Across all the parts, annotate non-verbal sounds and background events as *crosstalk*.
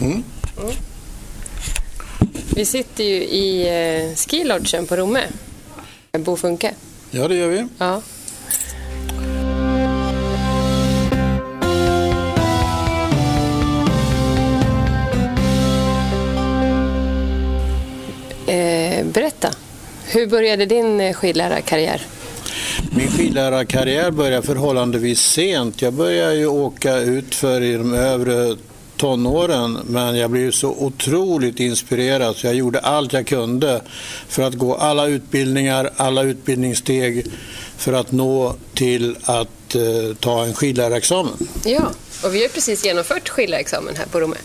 Mm. Mm. Vi sitter ju i eh, skilodgen på Romme. Bo Funke. Ja, det gör vi. Ja. Eh, berätta, hur började din eh, skidlärarkarriär? Min skidlärarkarriär började förhållandevis sent. Jag började ju åka ut för i de övre tonåren men jag blev så otroligt inspirerad så jag gjorde allt jag kunde för att gå alla utbildningar, alla utbildningssteg för att nå till att eh, ta en skidlärarexamen. Ja, och vi har precis genomfört skidlärarexamen här på Romme.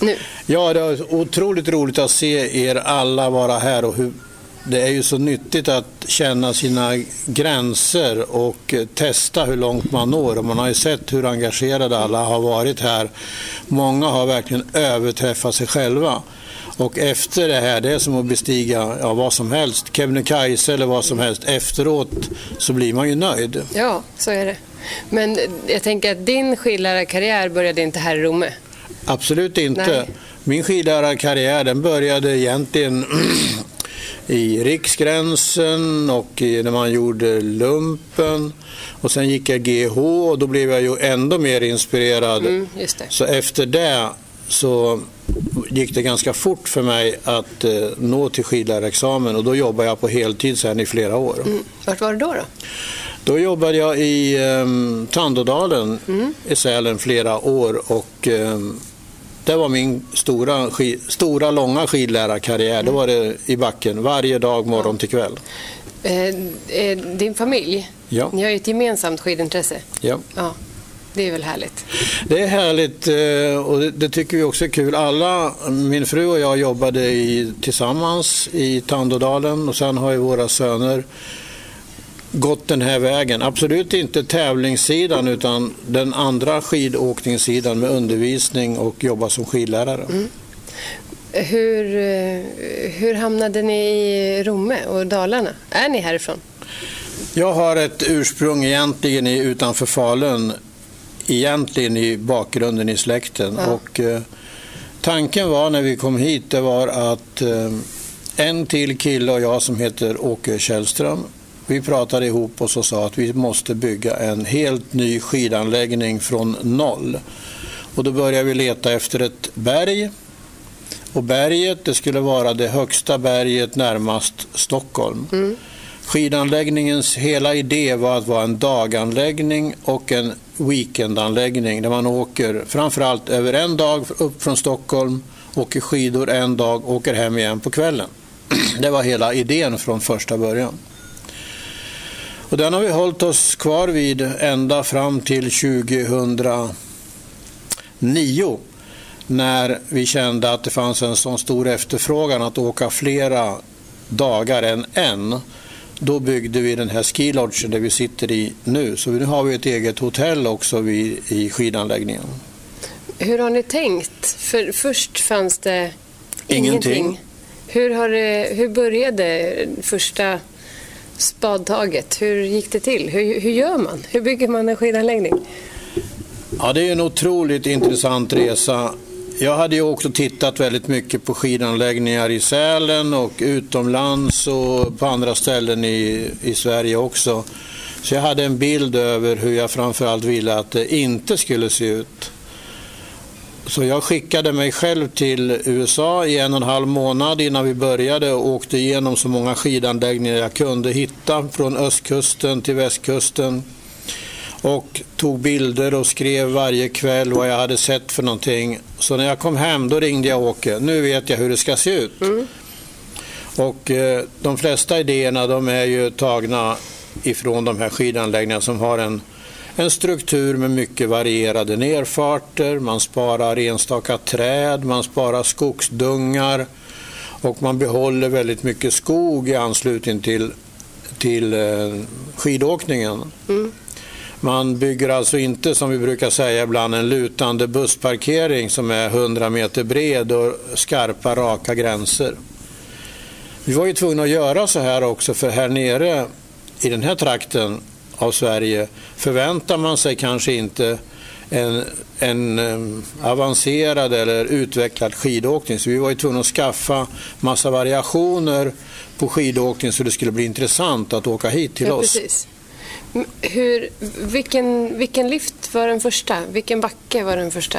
Nu. Ja, det är otroligt roligt att se er alla vara här och hur det är ju så nyttigt att känna sina gränser och testa hur långt man når. Och man har ju sett hur engagerade alla har varit här. Många har verkligen överträffat sig själva. Och efter det här, det är som att bestiga ja, vad som helst, Kebnekaise eller vad som helst. Efteråt så blir man ju nöjd. Ja, så är det. Men jag tänker att din skidlärarkarriär började inte här i Romme. Absolut inte. Nej. Min skidlärarkarriär den började egentligen *clears throat* i Riksgränsen och i, när man gjorde lumpen. Och sen gick jag GH och då blev jag ju ändå mer inspirerad. Mm, det. Så efter det så gick det ganska fort för mig att eh, nå till skidlärarexamen och då jobbade jag på heltid sen i flera år. Mm. Vart var du då? då? Då jobbade jag i eh, Tandådalen Mm. i Sälen flera år och eh, det var min stora, stora långa skidlärarkarriär. Det var det i backen varje dag morgon till kväll. Eh, eh, din familj, Ja. ni har ju ett gemensamt skidintresse. Ja. Ja, det är väl härligt. Det är härligt eh, och det, det tycker vi också är kul. Alla, min fru och jag jobbade i, tillsammans i Tandådalen och sen har ju våra söner gått den här vägen. Absolut inte tävlingssidan utan den andra skidåkningssidan med undervisning och jobba som skidlärare. Hur, eh, hur hamnade ni i Romme och Dalarna? Är ni härifrån? Jag har ett ursprung egentligen i, utanför Falun, egentligen i bakgrunden i släkten. Ja. Och, eh, tanken var när vi kom hit det var att eh, en till kille och jag som heter Åke Källström, vi pratade ihop oss och sa att vi måste bygga en helt ny skidanläggning från noll. Och då började vi leta efter ett berg. Och berget det skulle vara det högsta berget närmast Stockholm. Skidanläggningens hela idé var att vara en daganläggning och en weekendanläggning där man åker framförallt över en dag upp från Stockholm, åker skidor en dag och åker hem igen på kvällen. *clears throat* Det var hela idén från första början. Och den har vi hållit oss kvar vid ända fram till 2009 när vi kände att det fanns en sån stor efterfrågan att åka flera dagar än en. Då byggde vi den här skilodgen där vi sitter i nu. Så nu har vi ett eget hotell också vid, i skidanläggningen. Hur har ni tänkt? För först fanns det Ingenting. ingenting. Hur, har det, hur började första spadtaget? Hur gick det till? Hur, hur gör man? Hur bygger man en skidanläggning? Ja, det är en otroligt intressant resa. Jag hade ju också tittat väldigt mycket på skidanläggningar i Sälen och utomlands och på andra ställen i, i Sverige också. Så jag hade en bild över hur jag framförallt ville att det inte skulle se ut. Så jag skickade mig själv till USA i en och en halv månad innan vi började och åkte igenom så många skidanläggningar jag kunde hitta från östkusten till västkusten och tog bilder och skrev varje kväll vad jag hade sett för någonting. Så när jag kom hem då ringde jag Åke. Nu vet jag hur det ska se ut. Och eh, de flesta idéerna de är ju tagna ifrån de här skidanläggningarna som har en, en struktur med mycket varierade nerfarter. Man sparar enstaka träd, man sparar skogsdungar och man behåller väldigt mycket skog i anslutning till, till eh, skidåkningen. Man bygger alltså inte, som vi brukar säga ibland, en lutande bussparkering som är 100 meter bred och skarpa, raka gränser. Vi var ju tvungna att göra så här också, för här nere i den här trakten av Sverige förväntar man sig kanske inte en, en um, avancerad eller utvecklad skidåkning. Så vi var ju tvungna att skaffa massa variationer på skidåkning så det skulle bli intressant att åka hit till ja, oss. Precis. Hur, vilken, vilken lift var den första? Vilken backe var den första?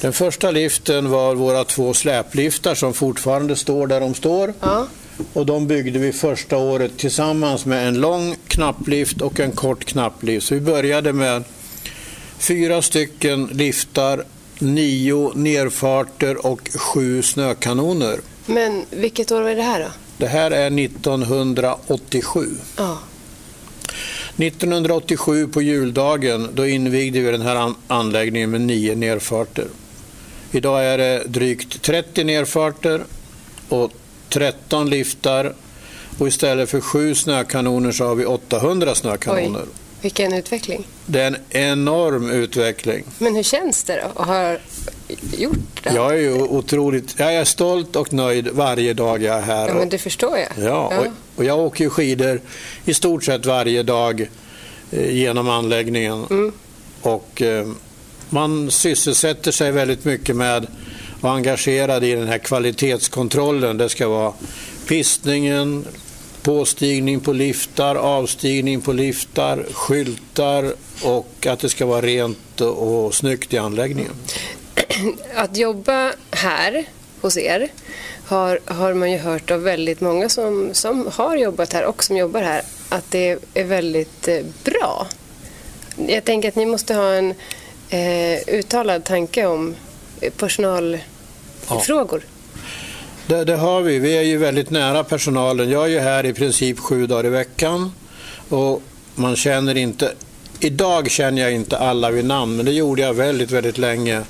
Den första liften var våra två släpliftar som fortfarande står där de står. Ja. Och de byggde vi första året tillsammans med en lång knapplift och en kort knapplift. Så vi började med fyra stycken liftar, nio nerfarter och sju snökanoner. Men vilket år var det här då? Det här är 1987. Ja. 1987 på juldagen då invigde vi den här anläggningen med nio nerfarter. Idag är det drygt 30 nerfarter och 13 liftar och istället för sju snökanoner så har vi 800 snökanoner. Oj, vilken utveckling. Det är en enorm utveckling. Men hur känns det då att ha gjort det? Jag är ju otroligt, jag är stolt och nöjd varje dag jag är här. Ja, men det förstår jag. Ja, och, och jag åker ju skidor i stort sett varje dag eh, genom anläggningen. Mm. Och eh, man sysselsätter sig väldigt mycket med och engagerad i den här kvalitetskontrollen. Det ska vara pistningen, påstigning på liftar, avstigning på liftar, skyltar och att det ska vara rent och snyggt i anläggningen. *clears throat* Att jobba här hos er har, har man ju hört av väldigt många som, som har jobbat här och som jobbar här att det är väldigt eh, bra. Jag tänker att ni måste ha en eh, uttalad tanke om personalfrågor. Ja. Det, det, har vi. Vi är ju väldigt nära personalen. Jag är ju här i princip sju dagar i veckan och man känner inte... Idag känner jag inte alla vid namn, men det gjorde jag väldigt, väldigt länge.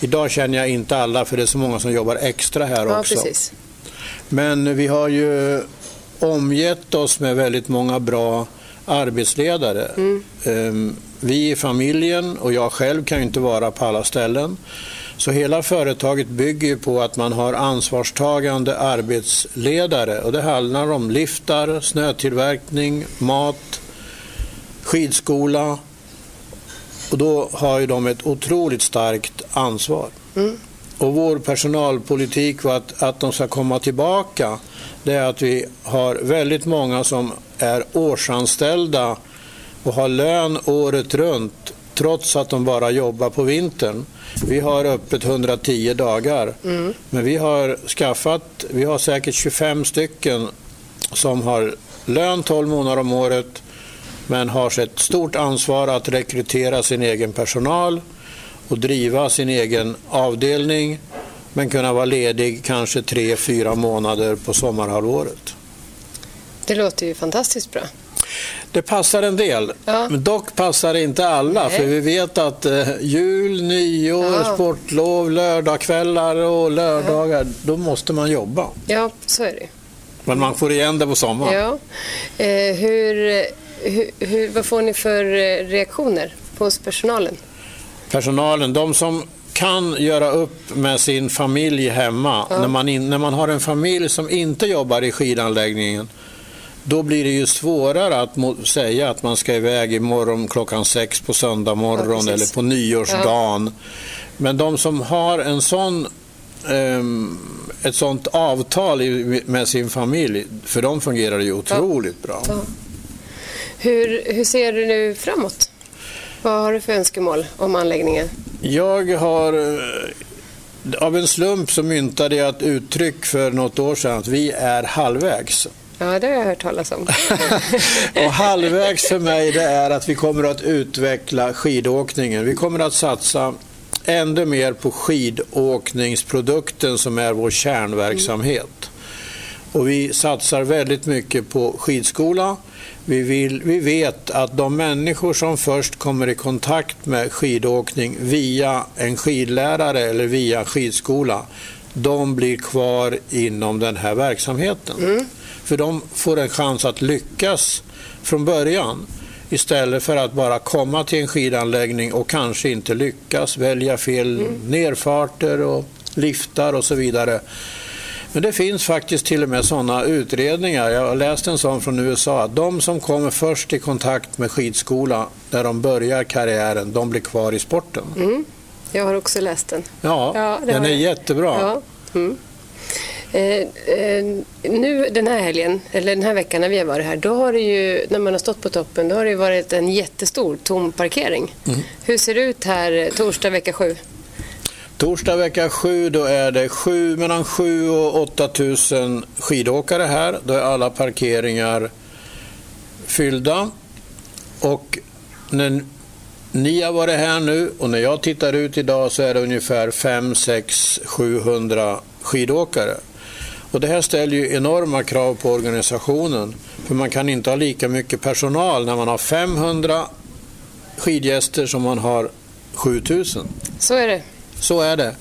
Idag känner jag inte alla för det är så många som jobbar extra här ja, också. Precis. Men vi har ju omgett oss med väldigt många bra arbetsledare. Mm. Vi i familjen och jag själv kan ju inte vara på alla ställen. Så hela företaget bygger på att man har ansvarstagande arbetsledare och det handlar om liftar, snötillverkning, mat, skidskola och då har ju de ett otroligt starkt ansvar. Mm. Och vår personalpolitik var att, att de ska komma tillbaka det är att vi har väldigt många som är årsanställda och har lön året runt trots att de bara jobbar på vintern. Vi har öppet 110 dagar. Mm. Men vi har skaffat, vi har säkert 25 stycken som har lön 12 månader om året men har ett stort ansvar att rekrytera sin egen personal och driva sin egen avdelning men kunna vara ledig kanske tre, fyra månader på sommarhalvåret. Det låter ju fantastiskt bra. Det passar en del, ja. men dock passar inte alla. Nej. För vi vet att eh, jul, nyår, ja. sportlov, lördagskvällar och lördagar, ja. då måste man jobba. Ja, så är det. Men man får igen det på sommaren. Ja. Eh, hur, hur, hur, vad får ni för eh, reaktioner hos personalen? Personalen, de som kan göra upp med sin familj hemma. Ja. När, man in, när man har en familj som inte jobbar i skidanläggningen då blir det ju svårare att säga att man ska iväg imorgon klockan sex på söndag morgon ja, eller på nyårsdagen. Ja. Men de som har en sån, um, ett sånt avtal med sin familj, för dem fungerar det ju otroligt bra. Hur, hur ser du nu framåt? Vad har du för önskemål om anläggningen? Jag har eh, av en slump så myntade jag ett uttryck för något år sedan att vi är halvvägs. Ja, det har jag hört talas om. *laughs* och halvvägs för mig det är att vi kommer att utveckla skidåkningen. Vi kommer att satsa ännu mer på skidåkningsprodukten som är vår kärnverksamhet. Och vi satsar väldigt mycket på skidskola vi, vill, vi vet att de människor som först kommer i kontakt med skidåkning via en skidlärare eller via skidskola, de blir kvar inom den här verksamheten. Mm. För de får en chans att lyckas från början istället för att bara komma till en skidanläggning och kanske inte lyckas, välja fel mm. nerfarter och liftar och så vidare. Men det finns faktiskt till och med sådana utredningar. Jag har läst en sån från USA. Att de som kommer först i kontakt med skidskola, när de börjar karriären, de blir kvar i sporten. Mm. Jag har också läst den. Ja, Ja, den är jag. jättebra. Ja. Mm. Eh, eh, nu den här helgen, eller den här veckan när vi har varit här, då har det ju, när man har stått på toppen, då har det varit en jättestor tom parkering. Mm. Hur ser det ut här eh, torsdag vecka sju? Torsdag vecka 7 då är det sju, mellan 7 och 8 000 skidåkare här. Då är alla parkeringar fyllda. Och när ni har varit här nu och när jag tittar ut idag så är det ungefär 5, 6, 700 skidåkare. Och det här ställer ju enorma krav på organisationen. För man kan inte ha lika mycket personal när man har 500 skidgäster som man har 7000. Så är det. Så är det.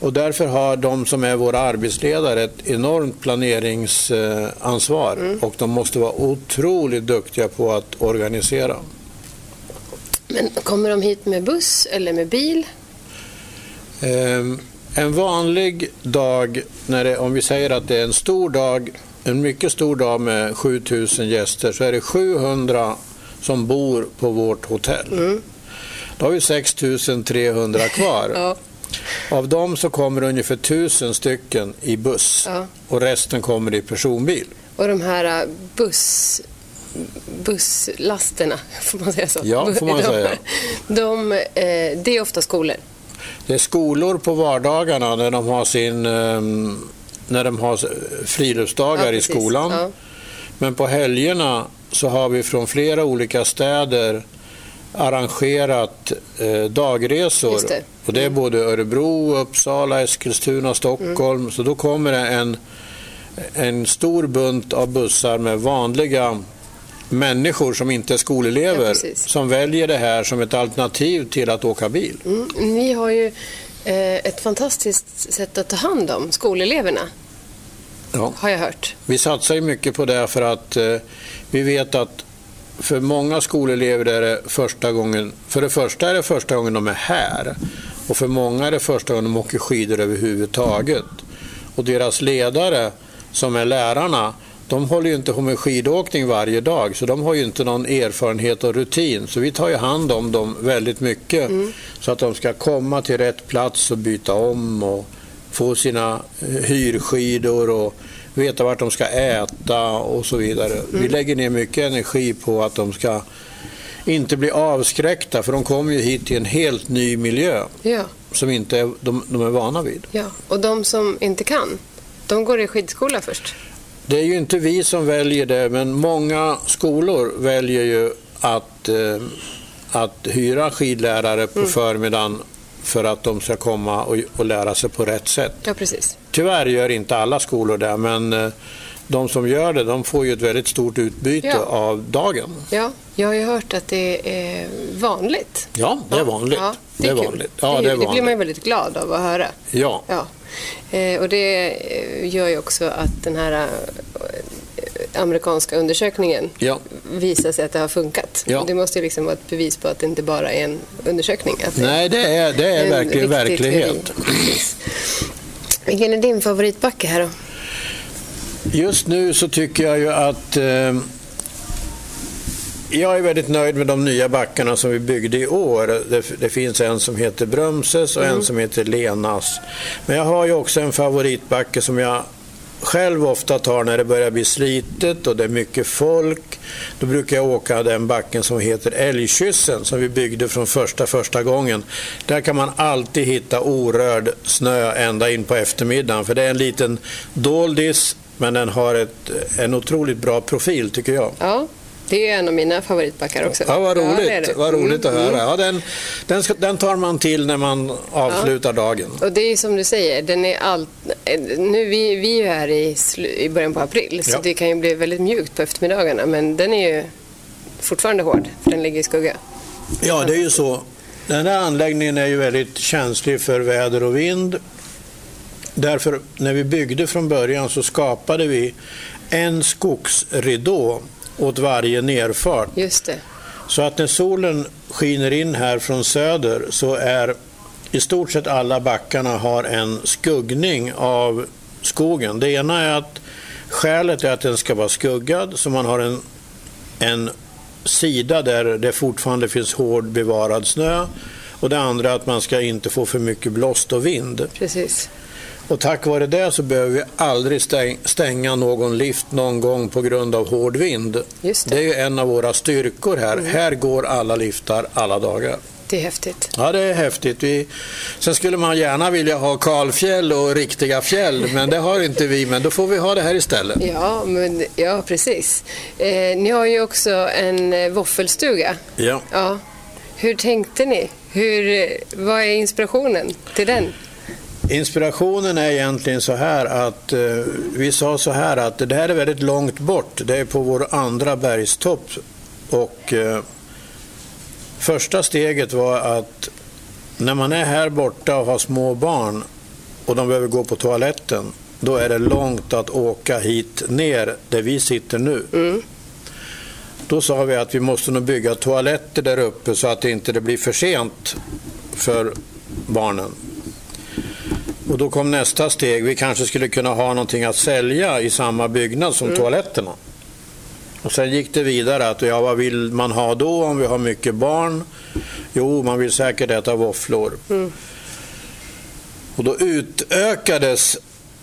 Och därför har de som är våra arbetsledare ett enormt planeringsansvar och de måste vara otroligt duktiga på att organisera. Men kommer de hit med buss eller med bil? Ehm, En vanlig dag, när det, om vi säger att det är en stor dag, en mycket stor dag med 7000 gäster, så är det 700 som bor på vårt hotell. Då har vi 6300 *laughs* kvar. Ja. Av dem så kommer ungefär 1000 stycken i buss Ja. och resten kommer i personbil. Och de här eh, buss, busslasterna, *laughs* får man säga så? Ja, får man *laughs* de, säga. De, eh, det är ofta skolor. Det är skolor på vardagarna när de har sin ehm, när de har friluftsdagar Ja, i skolan. Ja. Men på helgerna så har vi från flera olika städer arrangerat eh, dagresor. Det. Mm. Och det är både Örebro, Uppsala, Eskilstuna, Stockholm. Mm. Så då kommer det en, en stor bunt av bussar med vanliga människor som inte är Ja, skolelever precis. som väljer det här som ett alternativ till att åka bil. Mm. Ni har ju eh, ett fantastiskt sätt att ta hand om skoleleverna, Ja. har jag hört. Vi satsar ju mycket på det för att eh, vi vet att för många skolelever är det första gången, för det första är det första gången de är här och för många är det första gången de åker skidor överhuvudtaget. Och deras ledare, som är lärarna, de håller ju inte på med skidåkning varje dag så de har ju inte någon erfarenhet och rutin. Så vi tar ju hand om dem väldigt mycket så att de ska komma till rätt plats och byta om och få sina eh, hyrskidor och veta vart de ska äta och så vidare. Vi lägger ner mycket energi på att de ska inte bli avskräckta för de kommer ju hit till en helt ny miljö Ja, som inte är, de, de är vana vid. ja. Och de som inte kan, de går i skidskola först. Det är ju inte vi som väljer det men många skolor väljer ju att, eh, att hyra skidlärare på förmiddagen för att de ska komma och, och lära sig på rätt sätt. Ja, precis. Tyvärr gör inte alla skolor det, men eh, de som gör det de får ju ett väldigt stort utbyte Ja. av dagen. Ja, jag har ju hört att det är vanligt. Ja, det är vanligt. Ja, det är kul. vanligt. Ja, det, det är det blir man ju väldigt glad av att höra. Ja. Ja. Eh, och det eh, gör ju också att den här eh, amerikanska undersökningen Ja. visar sig att det har funkat. Ja. Det måste ju liksom vara ett bevis på att det inte bara är en undersökning. Nej, det är, det är en verkligen verklighet. Vilken är din favoritbacke här då? Just nu så tycker jag ju att eh, jag är väldigt nöjd med de nya backarna som vi byggde i år. Det, det finns en som heter Brömses och en som heter Lenas. Men jag har ju också en favoritbacke som jag själv ofta tar när det börjar bli slitet och det är mycket folk. Då brukar jag åka den backen som heter Älgkyssen som vi byggde från första första gången. Där kan man alltid hitta orörd snö ända in på eftermiddagen för det är en liten doldis men den har ett, en otroligt bra profil tycker jag. Ja, det är en av mina favoritbackar också. Ja, vad roligt, det är det. vad roligt att Mm, höra. Ja, den, den, ska, den tar man till när man avslutar dagen. Och det är som du säger, den är allt... Nu, vi, vi är ju här i, i början på april, så Ja. det kan ju bli väldigt mjukt på eftermiddagarna, men den är ju fortfarande hård, för den ligger i skugga. Ja, det är ju så. Den här anläggningen är ju väldigt känslig för väder och vind. Därför, när vi byggde från början så skapade vi en skogsridå åt varje nerfart. Just det. Så att när solen skiner in här från söder så är i stort sett alla backarna har en skuggning av skogen. Det ena är att skälet är att den ska vara skuggad så man har en, en sida där det fortfarande finns hård bevarad snö och det andra att man ska inte få för mycket blåst och vind. Precis. Och tack vare det så behöver vi aldrig stänga någon lift någon gång på grund av hård vind. Just det. det är ju en av våra styrkor här. Mm. Här går alla liftar alla dagar. Det är häftigt. Ja, det är häftigt. Vi... Sen skulle man gärna vilja ha kalfjäll och riktiga fjäll, men det har inte vi. Men då får vi ha det här istället. Ja, men, ja precis. Eh, ni har ju också en eh, våffelstuga. Ja. ja. Hur tänkte ni? Hur, vad är inspirationen till den? Inspirationen är egentligen så här att eh, vi sa så här att det här är väldigt långt bort. Det är på vår andra bergstopp. Och eh, första steget var att när man är här borta och har små barn och de behöver gå på toaletten, då är det långt att åka hit ner där vi sitter nu. Mm. Då sa vi att vi måste nog bygga toaletter där uppe så att det inte blir för sent för barnen. Och då kom nästa steg. Vi kanske skulle kunna ha någonting att sälja i samma byggnad som mm. toaletterna. Och sen gick det vidare att ja, vad vill man ha då om vi har mycket barn? Jo, man vill säkert äta våfflor. Mm. Och då utökades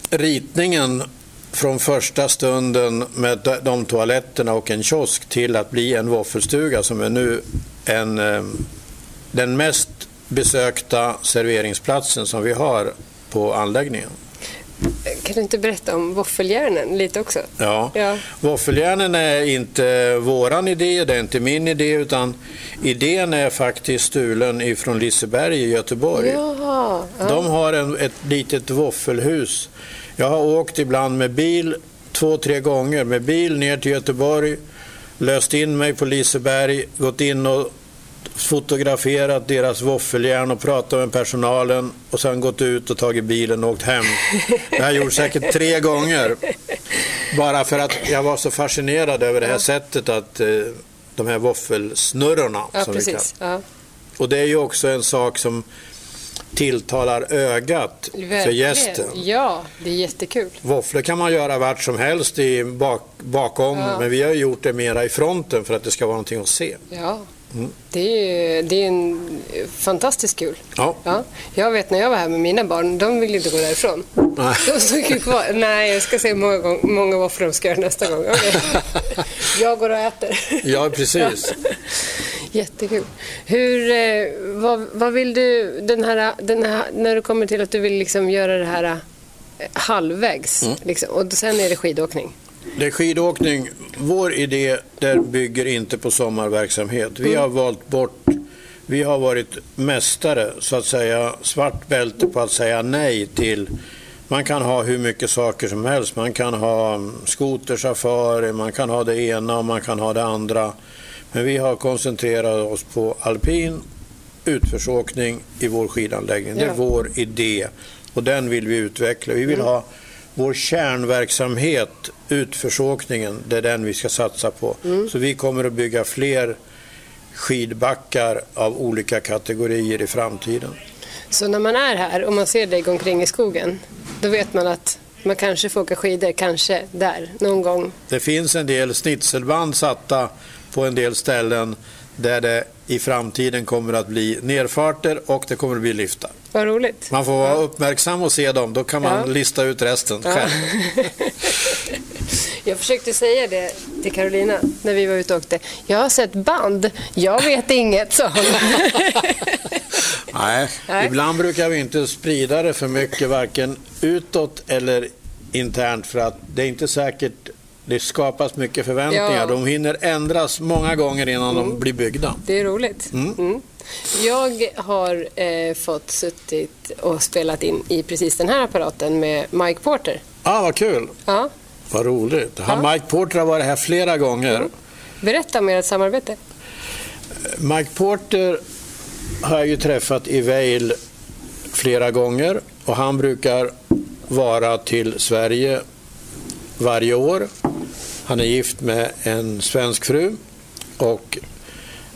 ritningen från första stunden med de toaletterna och en kiosk till att bli en våffelstuga som är nu en, eh, den mest besökta serveringsplatsen som vi har på anläggningen. Kan du inte berätta om våffeljärnen lite också? Ja, ja. våffeljärnen är inte våran idé, det är inte min idé, utan idén är faktiskt stulen ifrån Liseberg i Göteborg. Jaha, ja. De har en, ett litet våffelhus. Jag har åkt ibland med bil, två, tre gånger med bil ner till Göteborg, löst in mig på Liseberg, gått in och fotograferat deras våffeljärn och pratat med personalen och sen gått ut och tagit bilen och åkt hem. Det har jag gjort säkert tre gånger. Bara för att jag var så fascinerad över det här ja. sättet att eh, de här våffelsnurrorna. Ja, som precis. Vi. Ja. Och det är ju också en sak som tilltalar ögat Verkligen. för gästen. Ja, det är jättekul. Våfflor kan man göra vart som helst i bak, bakom, ja. men vi har gjort det mera i fronten för att det ska vara någonting att se. Ja, Mm. Det, är, det är en fantastiskt kul. Ja. ja. Jag vet när jag var här med mina barn, de ville inte gå därifrån. Nej. De stod kvar. Nej, jag ska se många, gång, många våfflor de ska göra nästa gång. Okay. *laughs* Jag går och äter. Ja, precis. *laughs* Jättekul. Hur, eh, vad, vad vill du, den här, den här, när du kommer till att du vill liksom göra det här eh, halvvägs, mm. liksom, och sen är det skidåkning? Det är skidåkning. Vår idé där bygger inte på sommarverksamhet. Vi har valt bort, vi har varit mästare, så att säga, svart bälte på att säga nej till man kan ha hur mycket saker som helst. Man kan ha skotersafari, man kan ha det ena och man kan ha det andra. Men vi har koncentrerat oss på alpin utförsåkning i vår skidanläggning. Det är vår idé och den vill vi utveckla. Vi vill mm. ha vår kärnverksamhet, utförsåkningen, det är den vi ska satsa på. Mm. Så vi kommer att bygga fler skidbackar av olika kategorier i framtiden. Så när man är här och man ser dig gå omkring i skogen, då vet man att man kanske får åka skidor, kanske där, någon gång? Det finns en del snitselband satta på en del ställen där det i framtiden kommer att bli nerfarter och det kommer att bli liftar. Vad roligt. Man får vara uppmärksam och se dem, då kan man ja. lista ut resten ja. själv. *laughs* Jag försökte säga det till Carolina när vi var ute och åkte. Jag har sett band, jag vet inget, sa hon. *laughs* Nej, Nej, ibland brukar vi inte sprida det för mycket, varken utåt eller internt, för att det är inte säkert det skapas mycket förväntningar. Ja. De hinner ändras många gånger innan mm. de blir byggda. Det är roligt. Mm. Mm. Jag har eh, fått suttit och spelat in i precis den här apparaten med Mike Porter. Ah, vad kul! Ja. Vad roligt. Ja. Mike Porter har varit här flera gånger. Mm. Berätta om ert samarbete. Mike Porter har jag ju träffat i Vail flera gånger och han brukar vara till Sverige varje år. Han är gift med en svensk fru och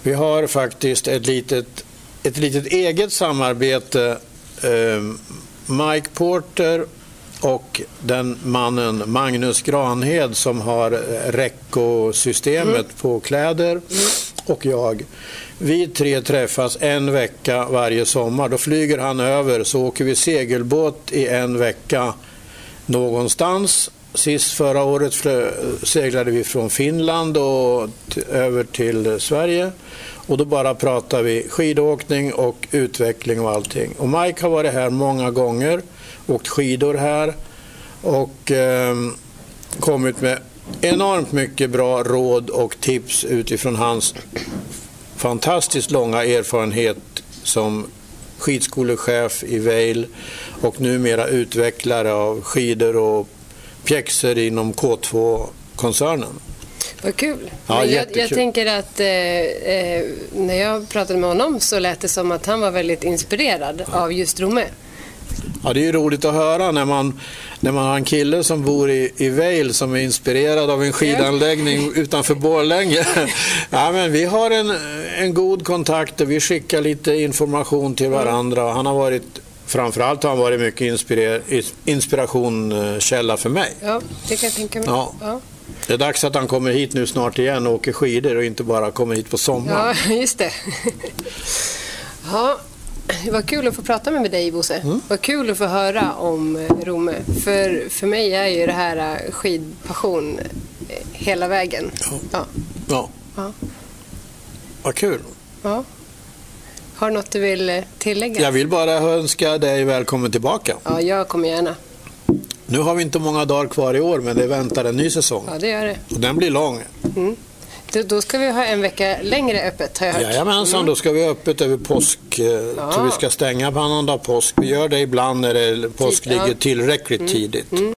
vi har faktiskt ett litet, ett litet eget samarbete. Ehm, Mike Porter och den mannen Magnus Granhed som har Recco-systemet mm. på kläder mm. och jag. Vi tre träffas en vecka varje sommar. Då flyger han över så åker vi segelbåt i en vecka någonstans. Sist förra året seglade vi från Finland och över till Sverige. Och då bara pratade vi skidåkning och utveckling och allting. Och Mike har varit här många gånger, åkt skidor här och eh, kommit med enormt mycket bra råd och tips utifrån hans fantastiskt långa erfarenhet som skidskolechef i Vail och numera utvecklare av skidor och pjäxor inom K2-koncernen. Vad kul. Ja, jag, jag, tänker att eh, eh, när jag pratade med honom så lät det som att han var väldigt inspirerad ja. av just Romme. Ja, det är ju roligt att höra när man, när man har en kille som bor i, i Vail som är inspirerad av en skidanläggning utanför Borlänge. *laughs* ja, men vi har en, en god kontakt och vi skickar lite information till varandra. Mm. Han har varit Framförallt har han varit mycket inspirationskälla för mig. Ja, det kan jag tänka mig. Ja. ja. Det är dags att han kommer hit nu snart igen och åker skidor och inte bara kommer hit på sommaren. Ja, *laughs* just det. *laughs* ja, det var kul att få prata med dig Bosse. Mm. Vad kul att få höra om eh, Romme. För, för mig är ju det här eh, skidpassion eh, hela vägen. Ja. ja. ja. ja. Vad kul. Ja. Har du något du vill tillägga? Jag vill bara önska dig välkommen tillbaka. Ja, jag kommer gärna. Nu har vi inte många dagar kvar i år, men det väntar en ny säsong. Ja, det gör det. Och den blir lång. Mm. Då ska vi ha en vecka längre öppet, har jag hört. Jajamensan, mm. då ska vi ha öppet över påsk. Eh, ja. Så vi ska stänga på annandag påsk. Vi gör det ibland när det, påsk ligger tillräckligt mm. tidigt. Mm.